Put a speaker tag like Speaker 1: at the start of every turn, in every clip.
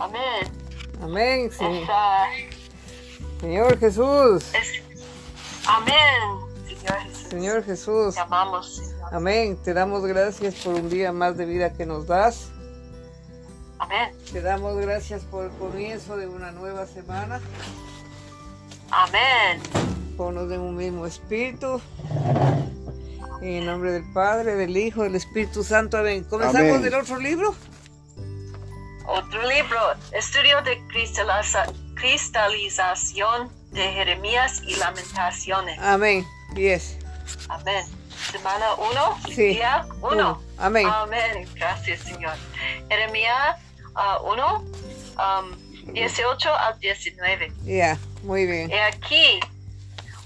Speaker 1: Amén.
Speaker 2: Amén, sí.
Speaker 1: Esa-
Speaker 2: Señor Jesús.
Speaker 1: es- amén, Señor Jesús.
Speaker 2: Señor Jesús.
Speaker 1: Te amamos, Señor.
Speaker 2: Amén. Te damos gracias por un día más de vida que nos das.
Speaker 1: Amén.
Speaker 2: Te damos gracias por el comienzo de una nueva semana.
Speaker 1: Amén.
Speaker 2: Ponos en un mismo espíritu. En el nombre del Padre, del Hijo, del Espíritu Santo. Amén. ¿Comenzamos
Speaker 3: Amén.
Speaker 2: del otro libro?
Speaker 1: Otro libro, Estudio de cristaliza- cristalización de Jeremías y Lamentaciones.
Speaker 2: Amén. Yes.
Speaker 1: Amén. Semana 1,
Speaker 2: Sí.
Speaker 1: día 1.
Speaker 2: Uno. Amén.
Speaker 1: Amén. Gracias, Señor. Jeremías 1, 18 al 19.
Speaker 2: Ya, muy bien.
Speaker 1: He aquí,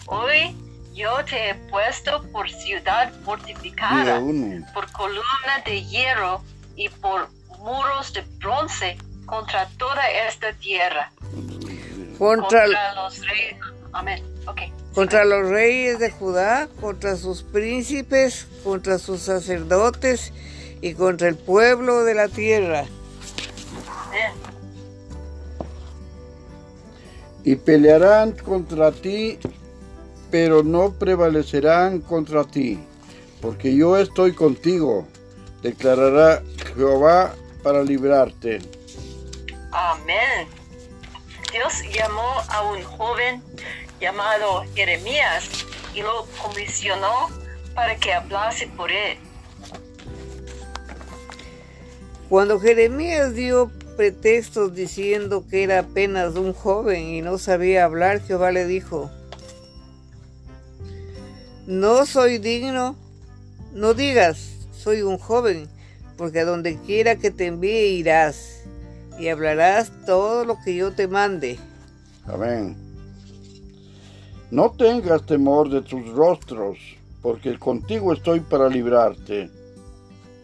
Speaker 1: hoy yo te he puesto por ciudad fortificada, por columna de hierro y por muros de bronce contra toda esta tierra.
Speaker 2: Contra,
Speaker 1: Contra los reyes. Amén.
Speaker 2: Contra los reyes de Judá, contra sus príncipes, contra sus sacerdotes y contra el pueblo de la tierra.
Speaker 1: Amén.
Speaker 3: Y pelearán contra ti, pero no prevalecerán contra ti, porque yo estoy contigo, declarará Jehová para librarte.
Speaker 1: Amén. Dios llamó a un joven llamado Jeremías y lo comisionó para que hablase por él.
Speaker 2: Cuando Jeremías dio pretextos diciendo que era apenas un joven y no sabía hablar, Jehová le dijo, no soy digno, no digas, soy un joven, porque a donde quiera que te envíe irás y hablarás todo lo que yo te mande.
Speaker 3: Amén. No tengas temor de tus rostros, porque contigo estoy para librarte.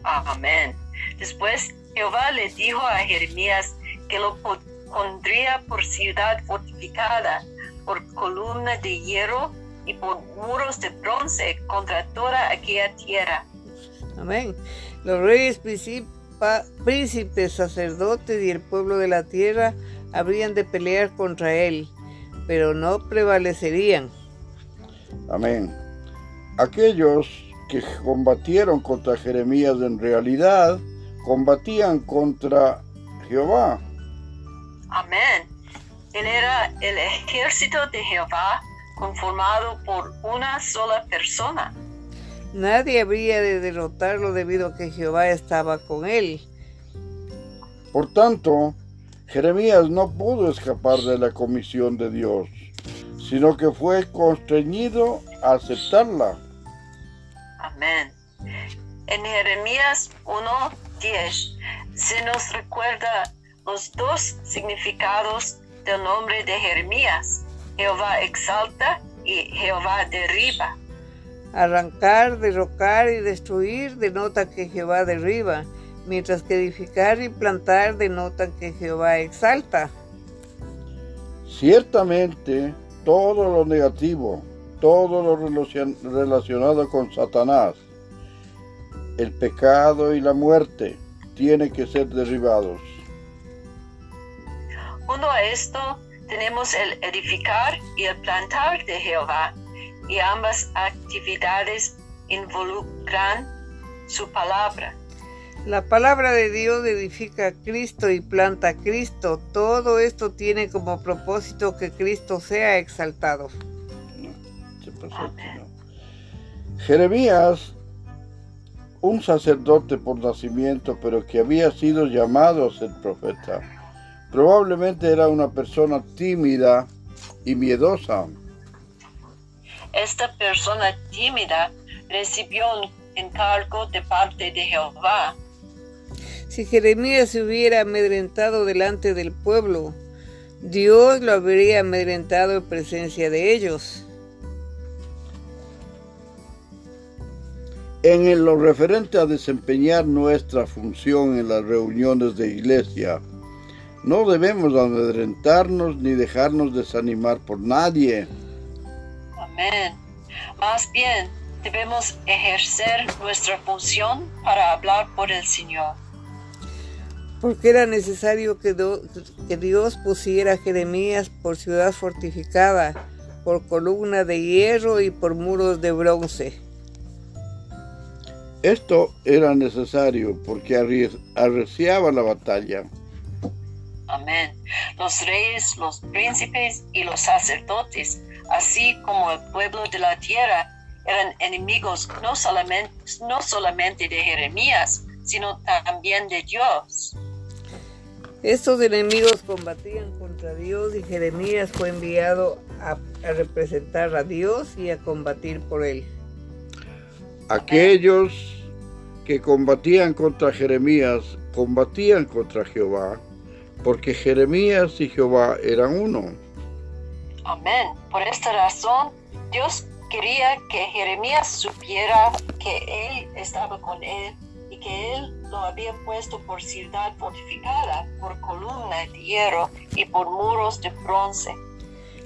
Speaker 1: Amén. Después Jehová le dijo a Jeremías que lo po- pondría por ciudad fortificada, por columna de hierro y por muros de bronce contra toda aquella tierra.
Speaker 2: Amén. Los reyes, principa- príncipes, sacerdotes y el pueblo de la tierra habrían de pelear contra él, pero no prevalecerían.
Speaker 3: Amén. Aquellos que combatieron contra Jeremías en realidad combatían contra Jehová.
Speaker 1: Amén. Él era el ejército de Jehová conformado por una sola persona.
Speaker 2: Nadie habría de derrotarlo debido a que Jehová estaba con él.
Speaker 3: Por tanto, Jeremías no pudo escapar de la comisión de Dios, sino que fue constreñido a aceptarla.
Speaker 1: Amén. En Jeremías 1.10 se nos recuerda los dos significados del nombre de Jeremías. Jehová exalta y Jehová derriba.
Speaker 2: Arrancar, derrocar y destruir denotan que Jehová derriba, mientras que edificar y plantar denotan que Jehová exalta.
Speaker 3: Ciertamente, todo lo negativo, todo lo relacion- relacionado con Satanás, el pecado y la muerte, tiene que ser derribados.
Speaker 1: Junto a esto tenemos el edificar y el plantar de Jehová, y ambas actividades involucran su palabra.
Speaker 2: La palabra de Dios edifica a Cristo y planta a Cristo. Todo esto tiene como propósito que Cristo sea exaltado.
Speaker 3: Jeremías, un sacerdote por nacimiento, pero que había sido llamado a ser profeta, probablemente era una persona tímida y miedosa.
Speaker 1: Esta persona tímida recibió un encargo de parte de Jehová.
Speaker 2: Si Jeremías se hubiera amedrentado delante del pueblo, Dios lo habría amedrentado en presencia de ellos.
Speaker 3: En lo referente a desempeñar nuestra función en las reuniones de iglesia, no debemos amedrentarnos ni dejarnos desanimar por nadie.
Speaker 1: Amén. Más bien, debemos ejercer nuestra función para hablar por el Señor.
Speaker 2: Porque era necesario que, que Dios pusiera a Jeremías por ciudad fortificada, por columna de hierro y por muros de bronce.
Speaker 3: Esto era necesario porque arreciaba la batalla.
Speaker 1: Amén. Los reyes, los príncipes y los sacerdotes, así como el pueblo de la tierra, eran enemigos no solamente, no solamente de Jeremías, sino también de Dios.
Speaker 2: Estos enemigos combatían contra Dios y Jeremías fue enviado a, representar a Dios y a combatir por él.
Speaker 3: Aquellos que combatían contra Jeremías combatían contra Jehová, porque Jeremías y Jehová eran uno.
Speaker 1: Amén. Por esta razón, Dios quería que Jeremías supiera que Él estaba con él y que Él lo había puesto por ciudad fortificada, por columna de hierro y por muros de bronce.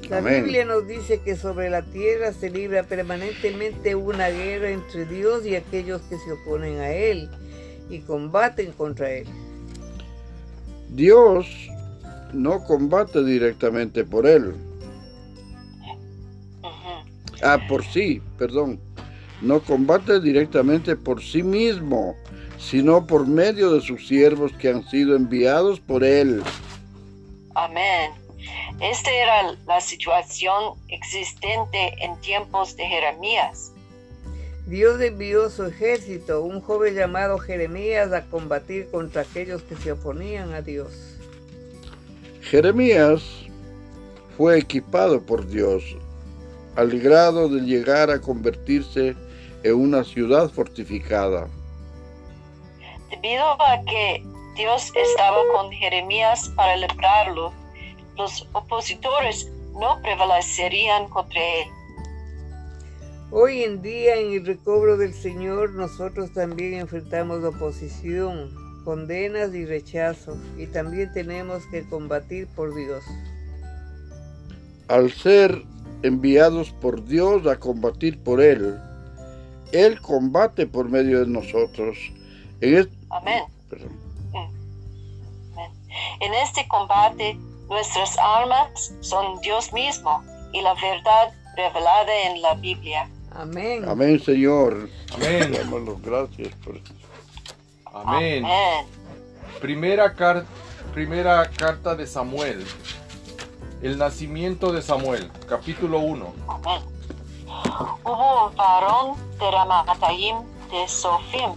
Speaker 2: La Biblia nos dice que sobre la tierra se libra permanentemente una guerra entre Dios y aquellos que se oponen a Él y combaten contra Él.
Speaker 3: Dios no combate directamente por Él. Ah, por sí, perdón. No combate directamente por sí mismo, sino por medio de sus siervos que han sido enviados por Él.
Speaker 1: Amén. Esta era la situación existente en tiempos de Jeremías.
Speaker 2: Dios envió su ejército, un joven llamado Jeremías, a combatir contra aquellos que se oponían a Dios.
Speaker 3: Jeremías fue equipado por Dios al grado de llegar a convertirse en una ciudad fortificada.
Speaker 1: Debido a que Dios estaba con Jeremías para librarlo, los opositores no prevalecerían contra él.
Speaker 2: Hoy en día en el recobro del Señor nosotros también enfrentamos oposición, condenas y rechazos y también tenemos que combatir por Dios.
Speaker 3: Al ser enviados por Dios a combatir por Él, Él combate por medio de nosotros.
Speaker 1: En Amén. Mm. En este combate Nuestras armas son Dios mismo y la verdad revelada en la Biblia.
Speaker 2: Amén.
Speaker 3: Amén, Señor.
Speaker 4: Amén.
Speaker 3: gracias por
Speaker 4: Amén. Primera, primera carta de Samuel. El nacimiento de Samuel, capítulo 1.
Speaker 1: Amén. Hubo un varón de Ramatayim de Sofim,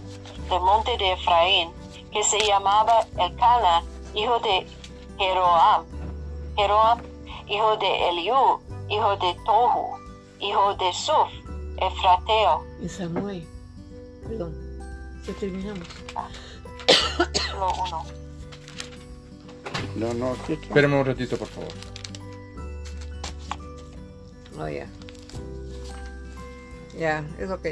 Speaker 1: del monte de Efraín, que se llamaba Elcana, hijo de Jeroam Jeroam, hijo de Eliú, hijo de Tohu, hijo de Suf, Efrateo.
Speaker 2: Y Samuel. Perdón, ya terminamos.
Speaker 1: Lo uno.
Speaker 3: No, no,
Speaker 4: aquí Espérame un ratito, por favor.
Speaker 2: Oh, ya. Ya, es ok.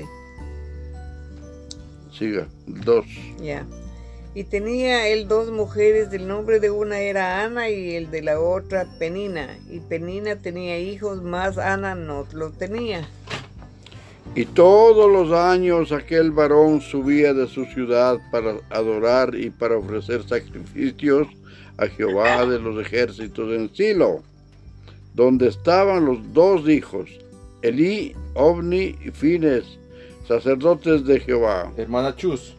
Speaker 3: Siga, dos.
Speaker 2: Ya. Y tenía él dos mujeres, del nombre de una era Ana y el de la otra Penina. Y Penina tenía hijos, más Ana no lo tenía.
Speaker 3: Y todos los años aquel varón subía de su ciudad para adorar y para ofrecer sacrificios a Jehová de los ejércitos en Silo, donde estaban los dos hijos, Elí, Ovni y Fines, sacerdotes de Jehová.
Speaker 4: Hermana Chus.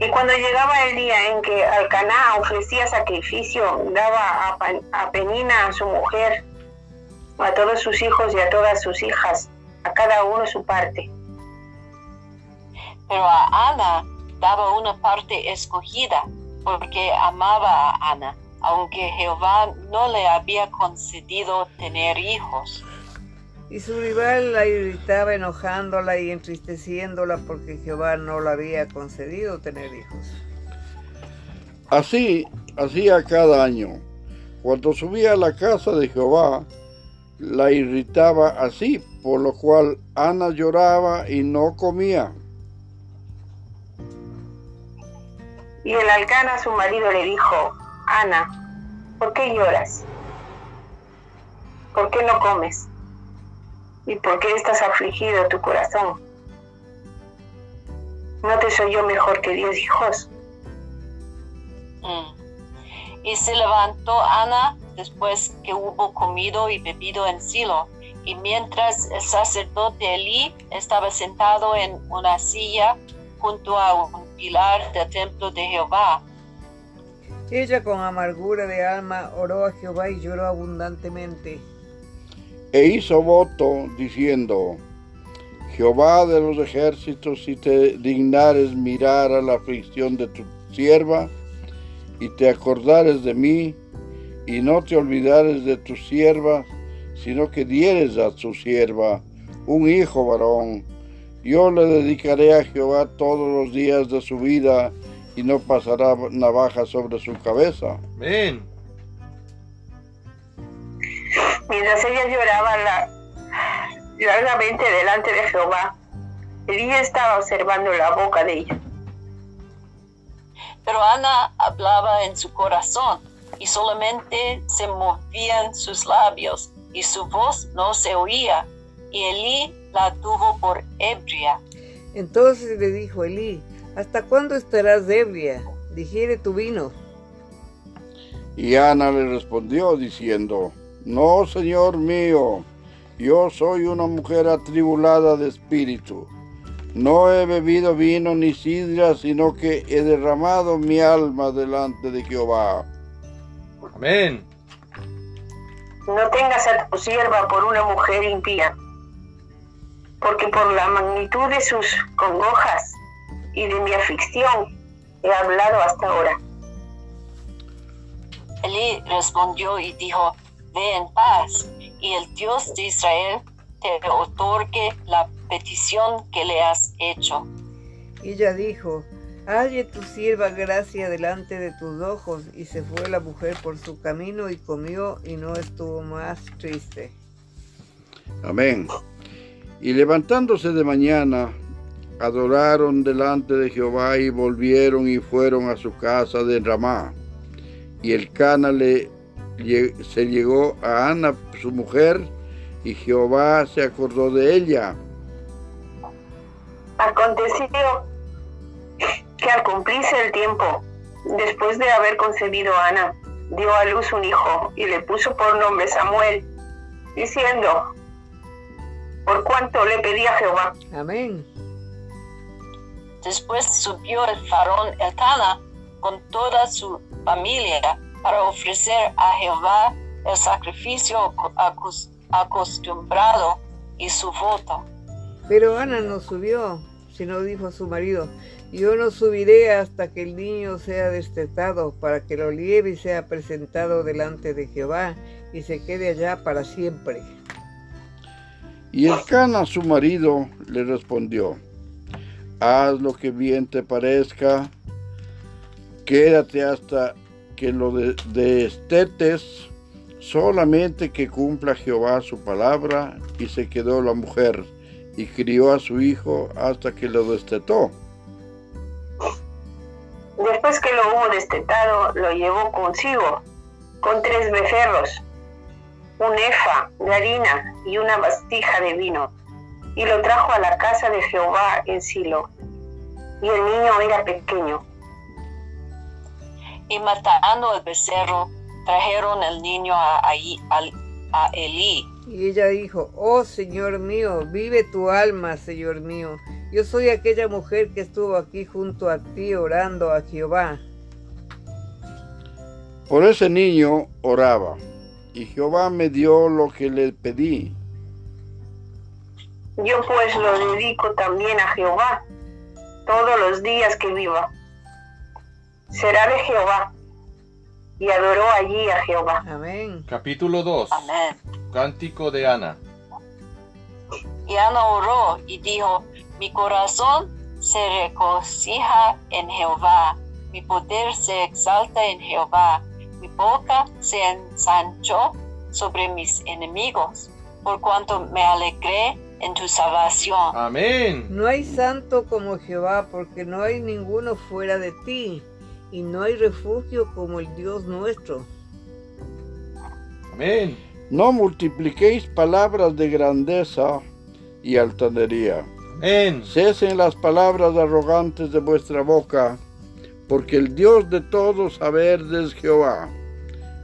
Speaker 5: Y cuando llegaba el día en que Alcaná ofrecía sacrificio, daba a, Penina, a su mujer, a todos sus hijos y a todas sus hijas, a cada uno su parte.
Speaker 1: Pero a Ana daba una parte escogida, porque amaba a Ana, aunque Jehová no le había concedido tener hijos.
Speaker 2: Y su rival la irritaba enojándola y entristeciéndola porque Jehová no le había concedido tener hijos.
Speaker 3: Así hacía cada año. Cuando subía a la casa de Jehová, la irritaba así, por lo cual Ana lloraba y no comía.
Speaker 5: Y el alcana su marido le dijo, Ana, ¿por qué lloras? ¿Por qué no comes? ¿Y por qué estás afligido tu corazón? ¿No te soy yo mejor que diez hijos?
Speaker 1: Mm. Y se levantó Ana después que hubo comido y bebido en Silo, y mientras el sacerdote Elí estaba sentado en una silla junto a un pilar del templo de Jehová.
Speaker 2: Ella con amargura de alma oró a Jehová y lloró abundantemente.
Speaker 3: E hizo voto diciendo, Jehová de los ejércitos, si te dignares mirar a la aflicción de tu sierva, y te acordares de mí, y no te olvidares de tu sierva, sino que dieres a tu sierva un hijo varón, yo le dedicaré a Jehová todos los días de su vida, y no pasará navaja sobre su cabeza.
Speaker 4: Amén.
Speaker 5: Mientras ella lloraba la, largamente delante de Jehová, Elías estaba observando la boca de ella.
Speaker 1: Pero Ana hablaba en su corazón y solamente se movían sus labios y su voz no se oía. Y Elí la tuvo por ebria.
Speaker 2: Entonces le dijo Elí, ¿hasta cuándo estarás ebria? Digiere tu vino.
Speaker 3: Y Ana le respondió diciendo, No, Señor mío, yo soy una mujer atribulada de espíritu. No he bebido vino ni sidra, sino que he derramado mi alma delante de Jehová.
Speaker 4: Amén.
Speaker 5: No tengas a tu sierva por una mujer impía, porque por la magnitud de sus congojas y de mi aflicción he hablado hasta ahora.
Speaker 1: Elí respondió y dijo, ve en paz, y el Dios de Israel te otorgue la petición que le has hecho.
Speaker 2: Y ella dijo, halle tu sierva gracia delante de tus ojos. Y se fue la mujer por su camino y comió y no estuvo más triste.
Speaker 3: Amén. Y levantándose de mañana, adoraron delante de Jehová y volvieron y fueron a su casa de Ramá. Y el Cana se llegó a Ana, su mujer, y Jehová se acordó de ella.
Speaker 5: Aconteció que al cumplirse el tiempo, después de haber concebido Ana, dio a luz un hijo y le puso por nombre Samuel, diciendo, por cuanto le pedí a Jehová.
Speaker 2: Amén.
Speaker 1: Después subió el farón Elcana con toda su familia para ofrecer a Jehová el sacrificio acostumbrado y su voto.
Speaker 2: Pero Ana no subió, sino dijo a su marido, yo no subiré hasta que el niño sea destetado, para que lo lleve y sea presentado delante de Jehová, y se quede allá para siempre.
Speaker 3: Y el Cana, su marido, le respondió, haz lo que bien te parezca, quédate hasta que lo destetes, solamente que cumpla Jehová su palabra. Y se quedó la mujer y crió a su hijo hasta que lo destetó.
Speaker 5: Después que lo hubo destetado, lo llevó consigo, con tres becerros, un efa de harina y una bastija de vino, y lo trajo a la casa de Jehová en Silo. Y el niño era pequeño.
Speaker 1: Y matando el becerro, trajeron el niño a, a Elí.
Speaker 2: Y ella dijo, oh Señor mío, vive tu alma, Señor mío. Yo soy aquella mujer que estuvo aquí junto a ti orando a Jehová.
Speaker 3: Por ese niño oraba, y Jehová me dio lo que le pedí.
Speaker 5: Yo pues lo dedico también a Jehová todos los días que viva. Será de Jehová. Y adoró allí a Jehová.
Speaker 2: Amén.
Speaker 4: Capítulo 2.
Speaker 1: Amén.
Speaker 4: Cántico de Ana.
Speaker 1: Y Ana oró y dijo, mi corazón se regocija en Jehová, mi poder se exalta en Jehová, mi boca se ensanchó sobre mis enemigos, por cuanto me alegré en tu salvación.
Speaker 4: Amén.
Speaker 2: No hay santo como Jehová, porque no hay ninguno fuera de ti, y no hay refugio como el Dios nuestro.
Speaker 4: Amén.
Speaker 3: No multipliquéis palabras de grandeza y altanería.
Speaker 4: Amén.
Speaker 3: Cesen las palabras arrogantes de vuestra boca, porque el Dios de todo saber es Jehová,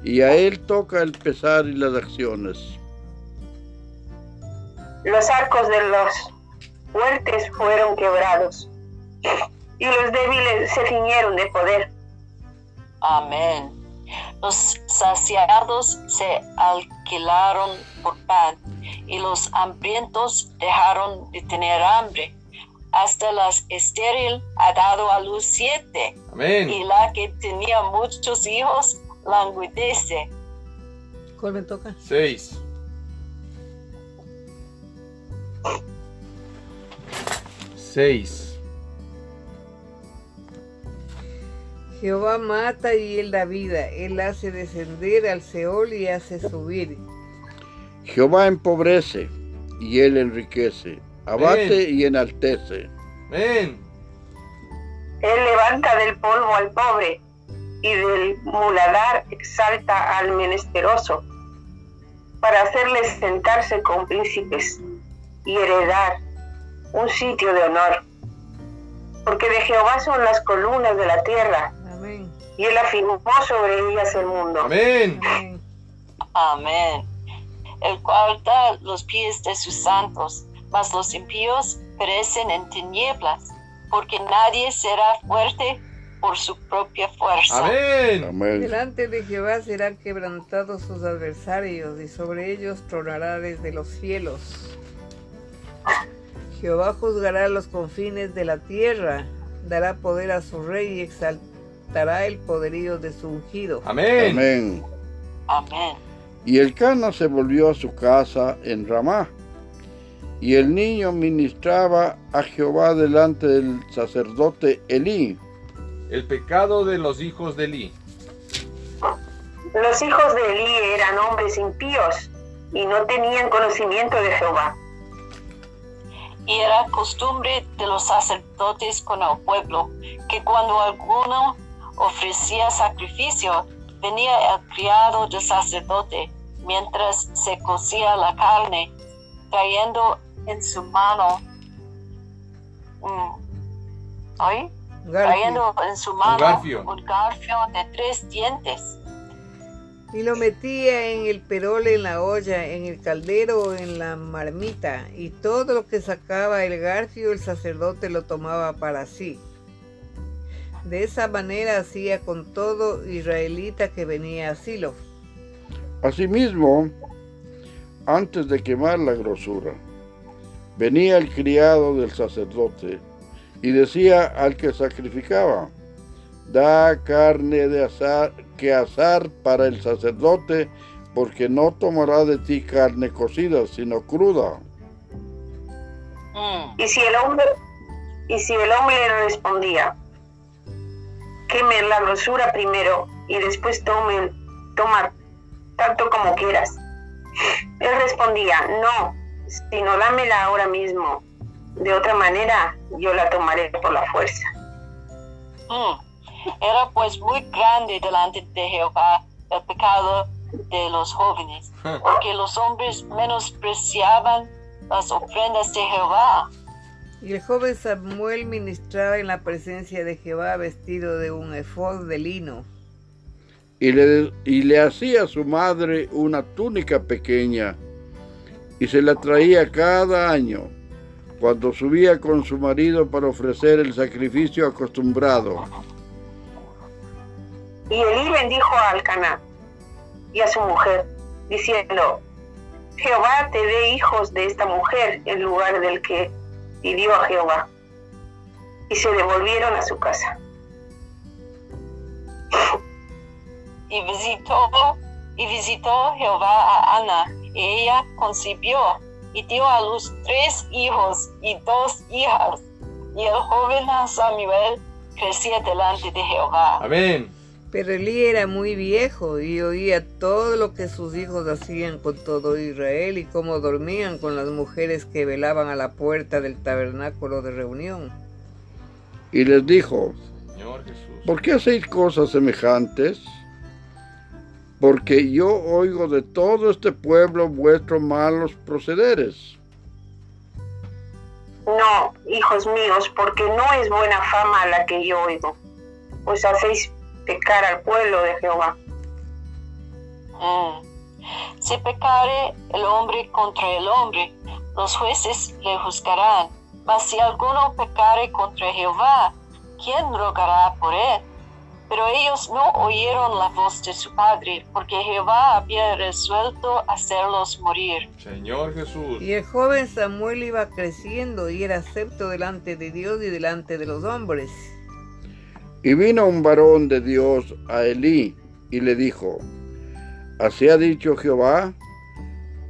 Speaker 3: y a él toca el pesar y las acciones.
Speaker 5: Los arcos de los fuertes fueron quebrados, y los débiles se ciñeron de poder.
Speaker 1: Amén. Los saciados se alquilaron por pan y los hambrientos dejaron de tener hambre. Hasta las estéril ha dado a luz siete
Speaker 4: Amén.
Speaker 1: y la que tenía muchos hijos languidece.
Speaker 2: ¿Cuál me toca?
Speaker 4: Seis. Seis.
Speaker 2: Jehová mata y él da vida, él hace descender al Seol y hace subir.
Speaker 3: Jehová empobrece, y él enriquece, abate y enaltece.
Speaker 4: Amén.
Speaker 5: Él levanta del polvo al pobre y del muladar exalta al menesteroso para hacerles sentarse con príncipes y heredar un sitio de honor. Porque de Jehová son las columnas de la tierra
Speaker 2: Amén.
Speaker 5: y él afirmó sobre ellas el mundo.
Speaker 4: Amén.
Speaker 2: Amén.
Speaker 1: Amén. El cual da los pies de sus santos, mas los impíos perecen en tinieblas, porque nadie será fuerte por su propia fuerza.
Speaker 4: Amén.
Speaker 3: Amén.
Speaker 2: Delante de Jehová serán quebrantados sus adversarios y sobre ellos tronará desde los cielos. Jehová juzgará los confines de la tierra, dará poder a su rey y exaltará el poderío de su ungido.
Speaker 4: Amén.
Speaker 3: Amén.
Speaker 1: Amén.
Speaker 3: Y el Cana se volvió a su casa en Ramá. Y el niño ministraba a Jehová delante del sacerdote Elí.
Speaker 4: El pecado de los hijos de Eli.
Speaker 5: Los hijos de Elí eran hombres impíos y no tenían conocimiento de Jehová.
Speaker 1: Y era costumbre de los sacerdotes con el pueblo que cuando alguno ofrecía sacrificio, venía el criado del sacerdote mientras se cocía la carne, trayendo en su mano, mm, ¿oí? Trayendo en su mano
Speaker 4: garfio.
Speaker 1: un garfio de tres dientes.
Speaker 2: Y lo metía en el perol, en la olla, en el caldero en la marmita, y todo lo que sacaba el garfio el sacerdote lo tomaba para sí. De esa manera hacía con todo israelita que venía a Silo.
Speaker 3: Asimismo, antes de quemar la grosura, venía el criado del sacerdote y decía al que sacrificaba, da carne de azar, que asar para el sacerdote, porque no tomará de ti carne cocida, sino cruda.
Speaker 1: Mm,
Speaker 5: Y si el hombre, y si el hombre le respondía, quemen la grosura primero y después tomen, toma tanto como quieras. Él respondía, no, sino dámela ahora mismo. De otra manera, yo la tomaré por la fuerza.
Speaker 1: mm. Era pues muy grande delante de Jehová el pecado de los jóvenes, porque los hombres menospreciaban las ofrendas de Jehová.
Speaker 2: Y el joven Samuel ministraba en la presencia de Jehová vestido de un efod de lino.
Speaker 3: Y le, y le hacía a su madre una túnica pequeña, y se la traía cada año, cuando subía con su marido para ofrecer el sacrificio acostumbrado.
Speaker 5: Y Elí bendijo a Alcaná y a su mujer, diciendo, Jehová te dé hijos de esta mujer en lugar del que pidió a Jehová. Y se devolvieron a su casa.
Speaker 1: Y visitó, y visitó Jehová a Ana, y ella concibió y dio a luz tres hijos y dos hijas. Y el joven Samuel crecía delante de Jehová.
Speaker 4: Amén.
Speaker 2: Pero Elí era muy viejo y oía todo lo que sus hijos hacían con todo Israel y cómo dormían con las mujeres que velaban a la puerta del tabernáculo de reunión.
Speaker 3: Y les dijo,
Speaker 4: Señor Jesús.
Speaker 3: ¿por qué hacéis cosas semejantes? Porque yo oigo de todo este pueblo vuestros malos procederes.
Speaker 5: No, hijos míos, porque no es buena fama la que yo oigo, pues hacéis pecar al pueblo de Jehová.
Speaker 1: Mm. Si pecare el hombre contra el hombre, los jueces le juzgarán. Mas si alguno pecare contra Jehová, ¿quién rogará por él? Pero ellos no oyeron la voz de su padre, porque Jehová había resuelto hacerlos morir.
Speaker 4: Señor Jesús.
Speaker 2: Y el joven Samuel iba creciendo y era acepto delante de Dios y delante de los hombres.
Speaker 3: Y vino un varón de Dios a Elí y le dijo, Así ha dicho Jehová,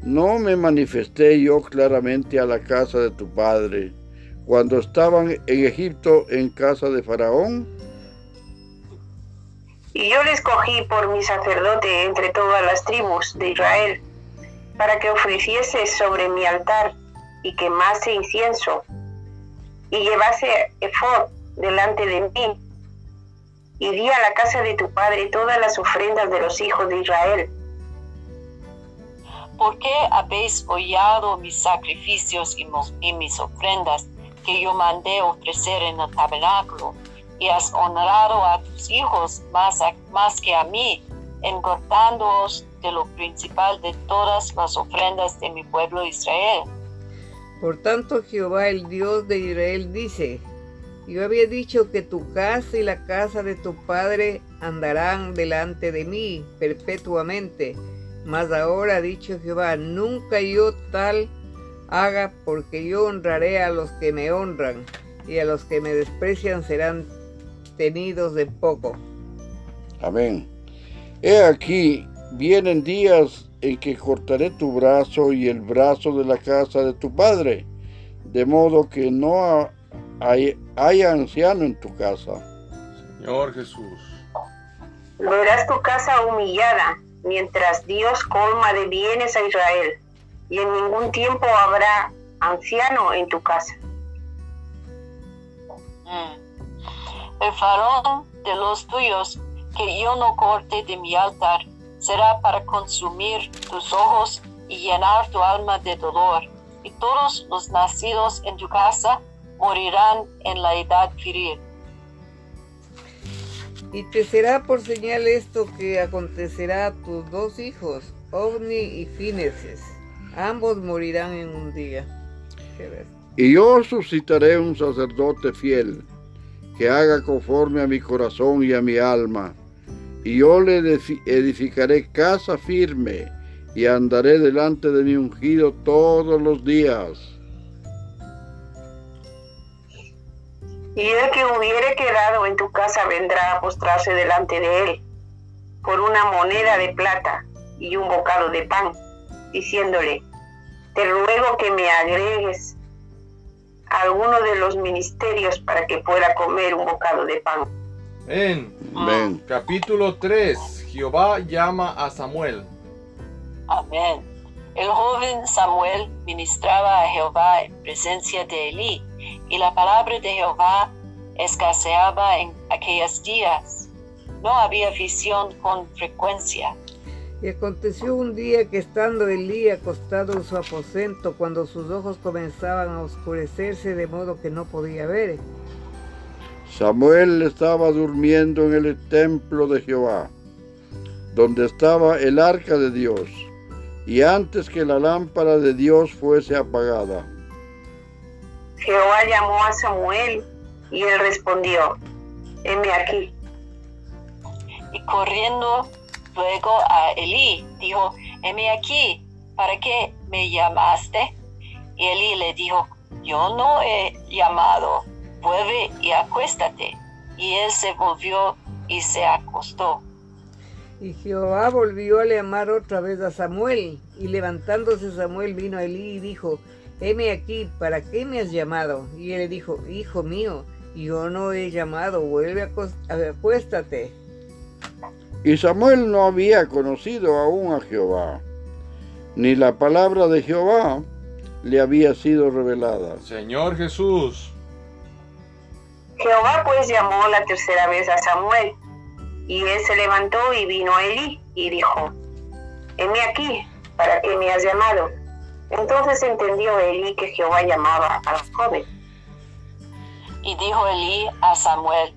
Speaker 3: no me manifesté yo claramente a la casa de tu padre cuando estaban en Egipto en casa de Faraón.
Speaker 5: Y yo le escogí por mi sacerdote entre todas las tribus de Israel, para que ofreciese sobre mi altar y quemase incienso, y llevase efod delante de mí, y di a la casa de tu padre todas las ofrendas de los hijos de Israel.
Speaker 1: ¿Por qué habéis hollado mis sacrificios y mis ofrendas que yo mandé ofrecer en el tabernáculo? Y has honrado a tus hijos más, más que a mí, engordándoos de lo principal de todas las ofrendas de mi pueblo Israel.
Speaker 2: Por tanto Jehová el Dios de Israel dice, yo había dicho que tu casa y la casa de tu padre andarán delante de mí perpetuamente, mas ahora ha dicho Jehová, nunca yo tal haga, porque yo honraré a los que me honran, y a los que me desprecian serán tenidos de poco.
Speaker 3: Amén. He aquí, vienen días en que cortaré tu brazo y el brazo de la casa de tu padre, de modo que no ha- hay- haya anciano en tu casa.
Speaker 4: Señor Jesús.
Speaker 5: Verás tu casa humillada, mientras Dios colma de bienes a Israel, y en ningún tiempo habrá anciano en tu casa.
Speaker 1: Mm. El farón de los tuyos que yo no corte de mi altar será para consumir tus ojos y llenar tu alma de dolor, y todos los nacidos en tu casa morirán en la edad viril.
Speaker 2: Y te será por señal esto que acontecerá a tus dos hijos, Ovni y Fineses. Ambos morirán en un día.
Speaker 3: Y yo suscitaré un sacerdote fiel, que haga conforme a mi corazón y a mi alma. Y yo le edifi- edificaré casa firme, y andaré delante de mi ungido todos los días.
Speaker 5: Y el que hubiere quedado en tu casa vendrá a postrarse delante de él por una moneda de plata y un bocado de pan, diciéndole, te ruego que me agregues a alguno de los ministerios para que pueda comer un bocado de pan.
Speaker 4: En
Speaker 3: Amén.
Speaker 4: capítulo 3, Jehová llama a Samuel.
Speaker 1: Amén. El joven Samuel ministraba a Jehová en presencia de Elí, y la palabra de Jehová escaseaba en aquellos días. No había visión con frecuencia.
Speaker 2: Y aconteció un día que estando Elí acostado en su aposento, cuando sus ojos comenzaban a oscurecerse de modo que no podía ver,
Speaker 3: Samuel estaba durmiendo en el templo de Jehová, donde estaba el arca de Dios, y antes que la lámpara de Dios fuese apagada.
Speaker 5: Jehová llamó a Samuel y él respondió, heme aquí.
Speaker 1: Y corriendo luego a Elí, dijo, heme aquí, ¿para qué me llamaste? Y Elí le dijo, yo no he llamado, vuelve y acuéstate. Y él se volvió y se acostó.
Speaker 2: Y Jehová volvió a llamar otra vez a Samuel, y levantándose Samuel vino a Elí y dijo, heme aquí, ¿para qué me has llamado? Y él le dijo, hijo mío, yo no he llamado, vuelve acuéstate.
Speaker 3: Y Samuel no había conocido aún a Jehová, ni la palabra de Jehová le había sido revelada.
Speaker 4: Señor Jesús.
Speaker 5: Jehová pues llamó la tercera vez a Samuel, y él se levantó y vino a Elí y dijo, heme aquí, ¿para qué me has llamado? Entonces entendió Elí que Jehová llamaba al joven.
Speaker 1: Y dijo Elí a Samuel,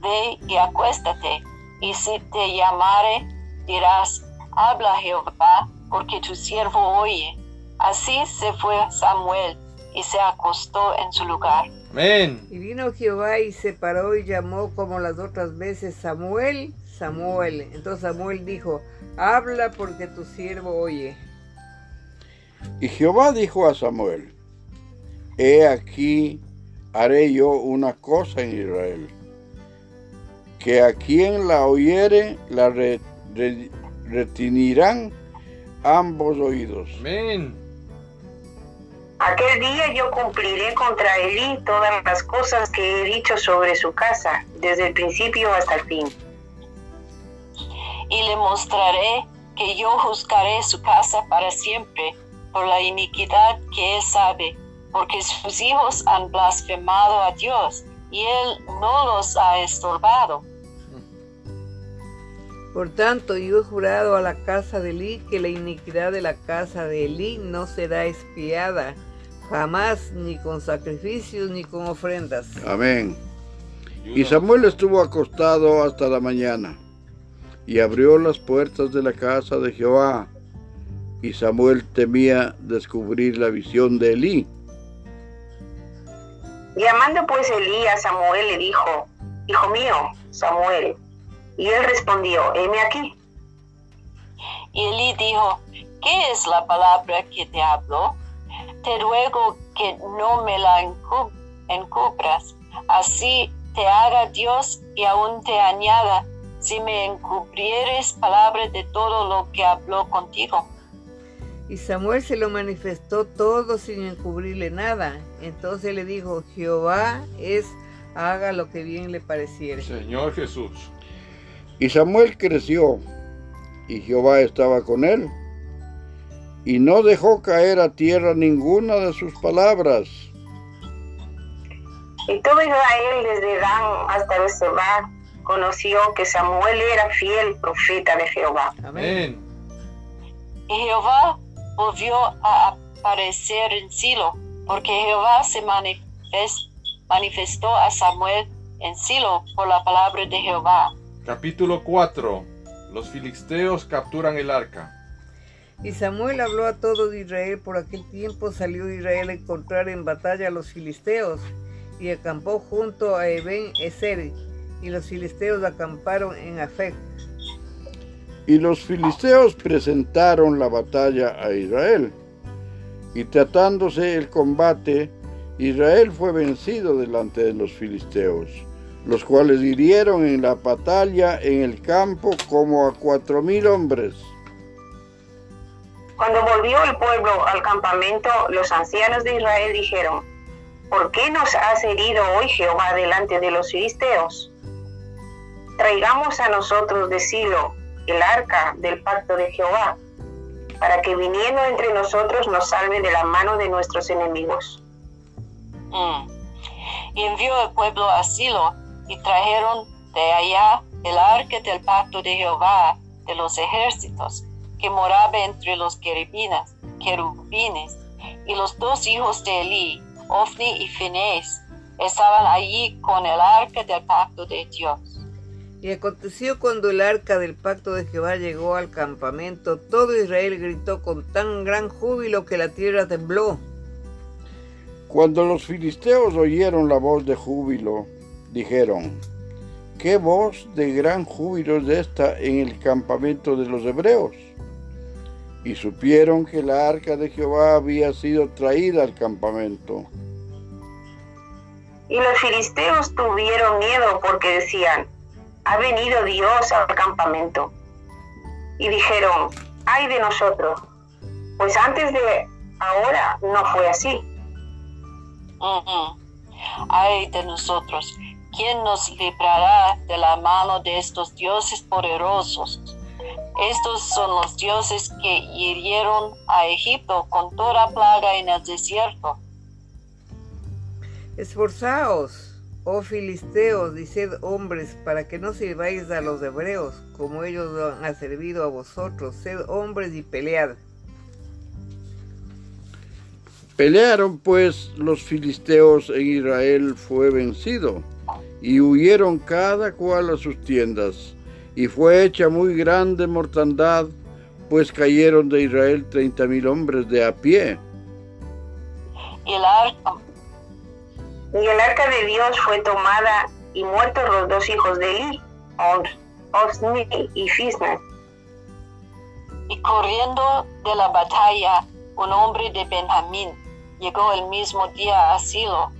Speaker 1: ve y acuéstate, y si te llamare, dirás, habla Jehová, porque tu siervo oye. Así se fue Samuel y se acostó en su lugar.
Speaker 4: Amén.
Speaker 2: Y vino Jehová y se paró y llamó como las otras veces, Samuel, Samuel. Entonces Samuel dijo, habla porque tu siervo oye.
Speaker 3: Y Jehová dijo a Samuel, He aquí haré yo una cosa en Israel, que a quien la oyere la re- re- retinirán ambos oídos.
Speaker 4: Amén.
Speaker 5: Aquel día yo cumpliré contra Elí todas las cosas que he dicho sobre su casa, desde el principio hasta el fin.
Speaker 1: y le mostraré que yo juzgaré su casa para siempre por la iniquidad que él sabe, porque sus hijos han blasfemado a Dios y él no los ha estorbado.
Speaker 2: Por tanto, yo he jurado a la casa de Elí que la iniquidad de la casa de Elí no será espiada, jamás, ni con sacrificios, ni con ofrendas.
Speaker 3: Amén. Y Samuel estuvo acostado hasta la mañana, y abrió las puertas de la casa de Jehová, y Samuel temía descubrir la visión de Elí.
Speaker 5: Llamando pues Elí a Samuel le dijo, Hijo mío, Samuel. Y él respondió, heme aquí.
Speaker 1: Y Elí dijo, ¿qué es la palabra que te habló? Te ruego que no me la encu- encubras, así te haga Dios y aún te añada, si me encubrieres palabras de todo lo que habló contigo.
Speaker 2: Y Samuel se lo manifestó todo sin encubrirle nada. Entonces le dijo, Jehová es, haga lo que bien le pareciere.
Speaker 4: Señor Jesús.
Speaker 3: Y Samuel creció, y Jehová estaba con él, y no dejó caer a tierra ninguna de sus palabras.
Speaker 5: Y todo Israel desde Dan hasta Berseba conoció que Samuel era fiel profeta de Jehová.
Speaker 2: Amén.
Speaker 1: Y Jehová volvió a aparecer en Silo, porque Jehová se manifes- manifestó a Samuel en Silo por la palabra de Jehová.
Speaker 4: Capítulo 4. Los filisteos capturan el arca.
Speaker 2: Y Samuel habló a todo Israel. Por aquel tiempo salió Israel a encontrar en batalla a los filisteos y acampó junto a Eben Ezer. Y los filisteos acamparon en Afec.
Speaker 3: Y los filisteos presentaron la batalla a Israel. Y tratándose el combate, Israel fue vencido delante de los filisteos, los cuales hirieron en la batalla en el campo como a cuatro mil hombres.
Speaker 5: Cuando volvió el pueblo al campamento, los ancianos de Israel dijeron, ¿por qué nos has herido hoy Jehová delante de los filisteos? Traigamos a nosotros de Silo el arca del pacto de Jehová, para que viniendo entre nosotros nos salve de la mano de nuestros enemigos.
Speaker 1: Mm. Y envió el pueblo a Silo y trajeron de allá el arca del pacto de Jehová de los ejércitos, que moraba entre los querubines, querubines. Y los dos hijos de Elí, Ofni y Finés, estaban allí con el arca del pacto de Dios.
Speaker 2: Y aconteció cuando el arca del pacto de Jehová llegó al campamento, todo Israel gritó con tan gran júbilo que la tierra tembló.
Speaker 3: Cuando los filisteos oyeron la voz de júbilo, dijeron, ¿qué voz de gran júbilo es esta en el campamento de los hebreos? Y supieron que la arca de Jehová había sido traída al campamento.
Speaker 5: Y los filisteos tuvieron miedo porque decían, ha venido Dios al campamento. Y dijeron, ay de nosotros, pues antes de ahora no fue así.
Speaker 1: Ay de nosotros, ¿quién nos librará de la mano de estos dioses poderosos? Estos son los dioses que hirieron a Egipto con toda plaga en el desierto.
Speaker 2: Esforzaos, oh filisteos, y sed hombres, para que no sirváis a los hebreos, como ellos han servido a vosotros. Sed hombres y pelead.
Speaker 3: Pelearon pues los filisteos en Israel fue vencido, y huyeron cada cual a sus tiendas, y fue hecha muy grande mortandad, pues cayeron de Israel treinta mil hombres de a pie.
Speaker 1: Y el arca,
Speaker 5: Y el arca de Dios fue tomada y muertos los dos hijos de Eli, Osni y
Speaker 1: y corriendo de la batalla, un hombre de Benjamín llegó el mismo día a Silo,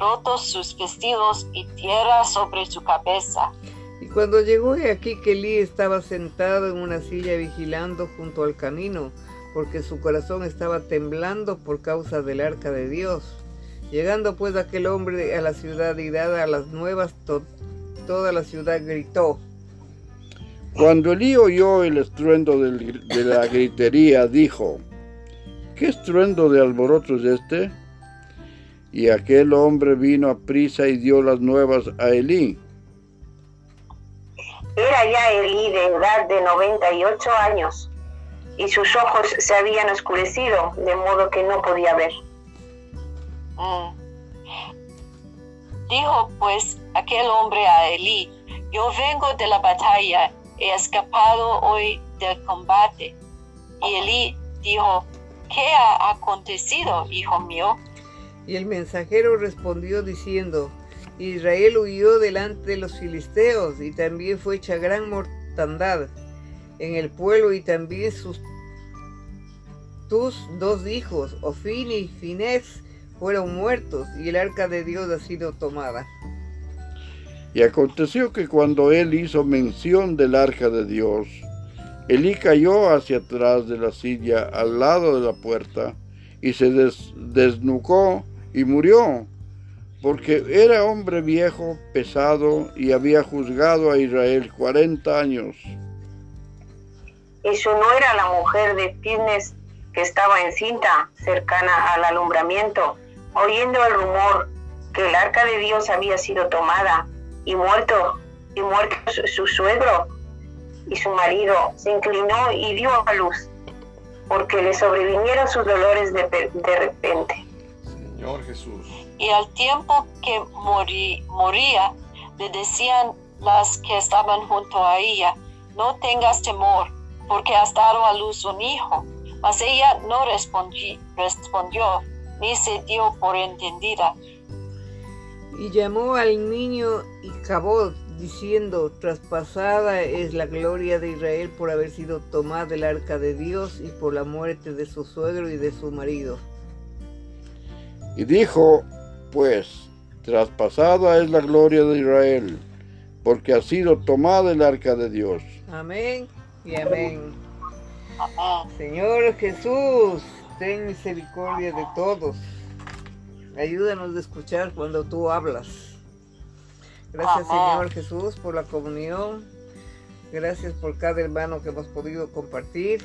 Speaker 1: rotos sus vestidos y tierra sobre su cabeza.
Speaker 2: Y cuando llegó he aquí que Elí estaba sentado en una silla vigilando junto al camino, porque su corazón estaba temblando por causa del arca de Dios. Llegando pues aquel hombre a la ciudad y dada las nuevas, to- toda la ciudad gritó.
Speaker 3: Cuando Elí oyó el estruendo del- de la gritería, dijo, ¿qué estruendo de alboroto es este? Y aquel hombre vino a prisa y dio las nuevas a Elí.
Speaker 5: Era ya Elí de edad de 98 años, y sus ojos se habían oscurecido, de modo que no podía ver.
Speaker 1: Mm. Dijo pues aquel hombre a Elí, yo vengo de la batalla, he escapado hoy del combate. Y Elí dijo, ¿qué ha acontecido, hijo mío?
Speaker 2: Y el mensajero respondió diciendo, Israel huyó delante de los filisteos y también fue hecha gran mortandad en el pueblo y también sus tus dos hijos, Ofini y Finés, fueron muertos y el arca de Dios ha sido tomada.
Speaker 3: Y aconteció que cuando él hizo mención del arca de Dios, Elí cayó hacia atrás de la silla al lado de la puerta y se des- desnucó y murió, porque era hombre viejo, pesado y había juzgado a Israel cuarenta años.
Speaker 5: Y su nuera, la mujer de Tines, que estaba encinta, cercana al alumbramiento, oyendo el rumor que el arca de Dios había sido tomada y muerto, y muerto su, su suegro y su marido, se inclinó y dio a luz, porque le sobrevinieron sus dolores de, de repente.
Speaker 4: Señor Jesús.
Speaker 1: Y al tiempo que morí- moría, le decían las que estaban junto a ella, no tengas temor, porque has dado a luz un hijo. Mas ella no respondí- respondió, ni se dio por entendida.
Speaker 2: Y llamó al niño Icabod, diciendo, traspasada es la gloria de Israel por haber sido tomada el arca de Dios y por la muerte de su suegro y de su marido.
Speaker 3: Y dijo, pues, traspasada es la gloria de Israel, porque ha sido tomada el arca de Dios.
Speaker 2: Amén y amén. Señor Jesús, ten misericordia de todos. Ayúdanos a escuchar cuando tú hablas. Gracias. Señor Jesús por la comunión. Gracias por cada hermano que hemos podido compartir.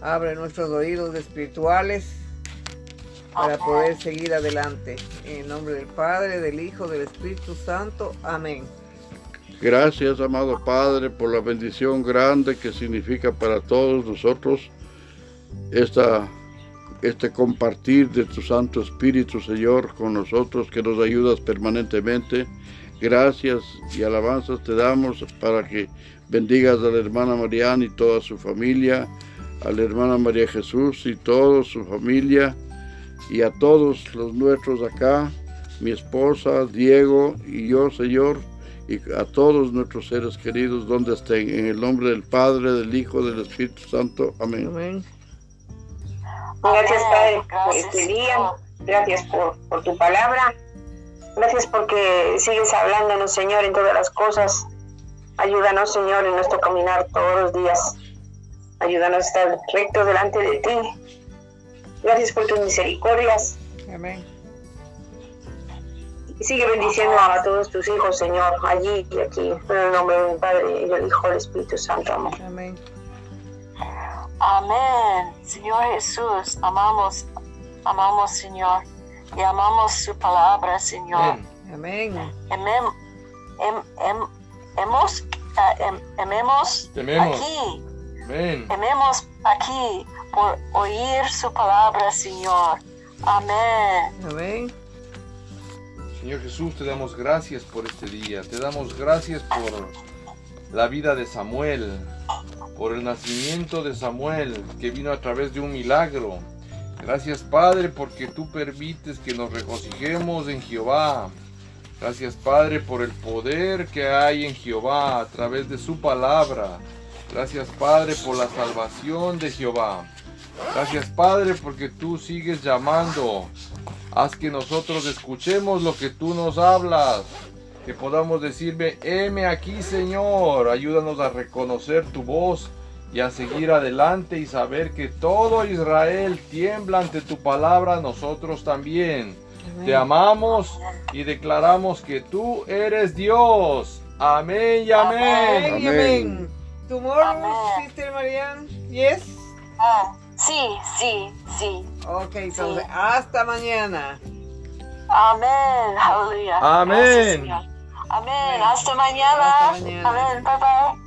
Speaker 2: Abre nuestros oídos espirituales para poder seguir adelante. En el nombre del Padre, del Hijo, del Espíritu Santo. Amén.
Speaker 3: Gracias, amado Padre, por la bendición grande que significa para todos nosotros esta, este compartir de tu Santo Espíritu, Señor, con nosotros, que nos ayudas permanentemente. Gracias y alabanzas te damos para que bendigas a la hermana Mariana y toda su familia, a la hermana María Jesús y toda su familia, y a todos los nuestros acá, mi esposa, Diego y yo, Señor y a todos nuestros seres queridos donde estén, en el nombre del Padre, del Hijo, del Espíritu Santo. Amén.
Speaker 2: Amén.
Speaker 5: Gracias, Padre, por este día. Gracias por, por tu palabra. Gracias porque sigues hablándonos, Señor, en todas las cosas. Ayúdanos, Señor, en nuestro caminar todos los días. Ayúdanos a estar rectos delante de ti. Gracias por tus misericordias.
Speaker 2: Amén.
Speaker 5: Y sigue bendiciendo a todos tus hijos, Señor, allí y aquí. En el nombre del Padre y del Hijo y del Espíritu Santo. Amén.
Speaker 2: Amén.
Speaker 1: Amén. Señor Jesús, amamos, amamos, Señor, y amamos su palabra, Señor.
Speaker 4: Amén.
Speaker 2: Amén.
Speaker 1: Em- em- hemos, ah, em- ememos
Speaker 4: Tememos.
Speaker 1: aquí,
Speaker 4: Amén.
Speaker 1: ememos aquí por oír su palabra, Señor. Amén.
Speaker 2: Amén.
Speaker 4: Señor Jesús, te damos gracias por este día. Te damos gracias por la vida de Samuel, por el nacimiento de Samuel que vino a través de un milagro. Gracias Padre porque tú permites que nos regocijemos en Jehová. Gracias Padre por el poder que hay en Jehová a través de su palabra. Gracias Padre por la salvación de Jehová. Gracias Padre porque tú sigues llamando. Haz que nosotros escuchemos lo que tú nos hablas. Que podamos decirme, heme aquí Señor. Ayúdanos a reconocer tu voz y a seguir adelante y saber que todo Israel tiembla ante tu palabra, nosotros también. Te amamos y declaramos que tú eres Dios. Amén y amén.
Speaker 2: Amén. y
Speaker 3: Amén.
Speaker 2: amén. Tomorrow,
Speaker 1: Amén.
Speaker 2: Sister Marianne. Yes.
Speaker 1: Ah, sí, sí, sí.
Speaker 2: Ok, entonces hasta mañana.
Speaker 1: Amén. Aleluya.
Speaker 4: Amén.
Speaker 1: Gracias, Señor. Amén. Hasta mañana.
Speaker 2: Hasta mañana.
Speaker 1: Amén. Bye bye.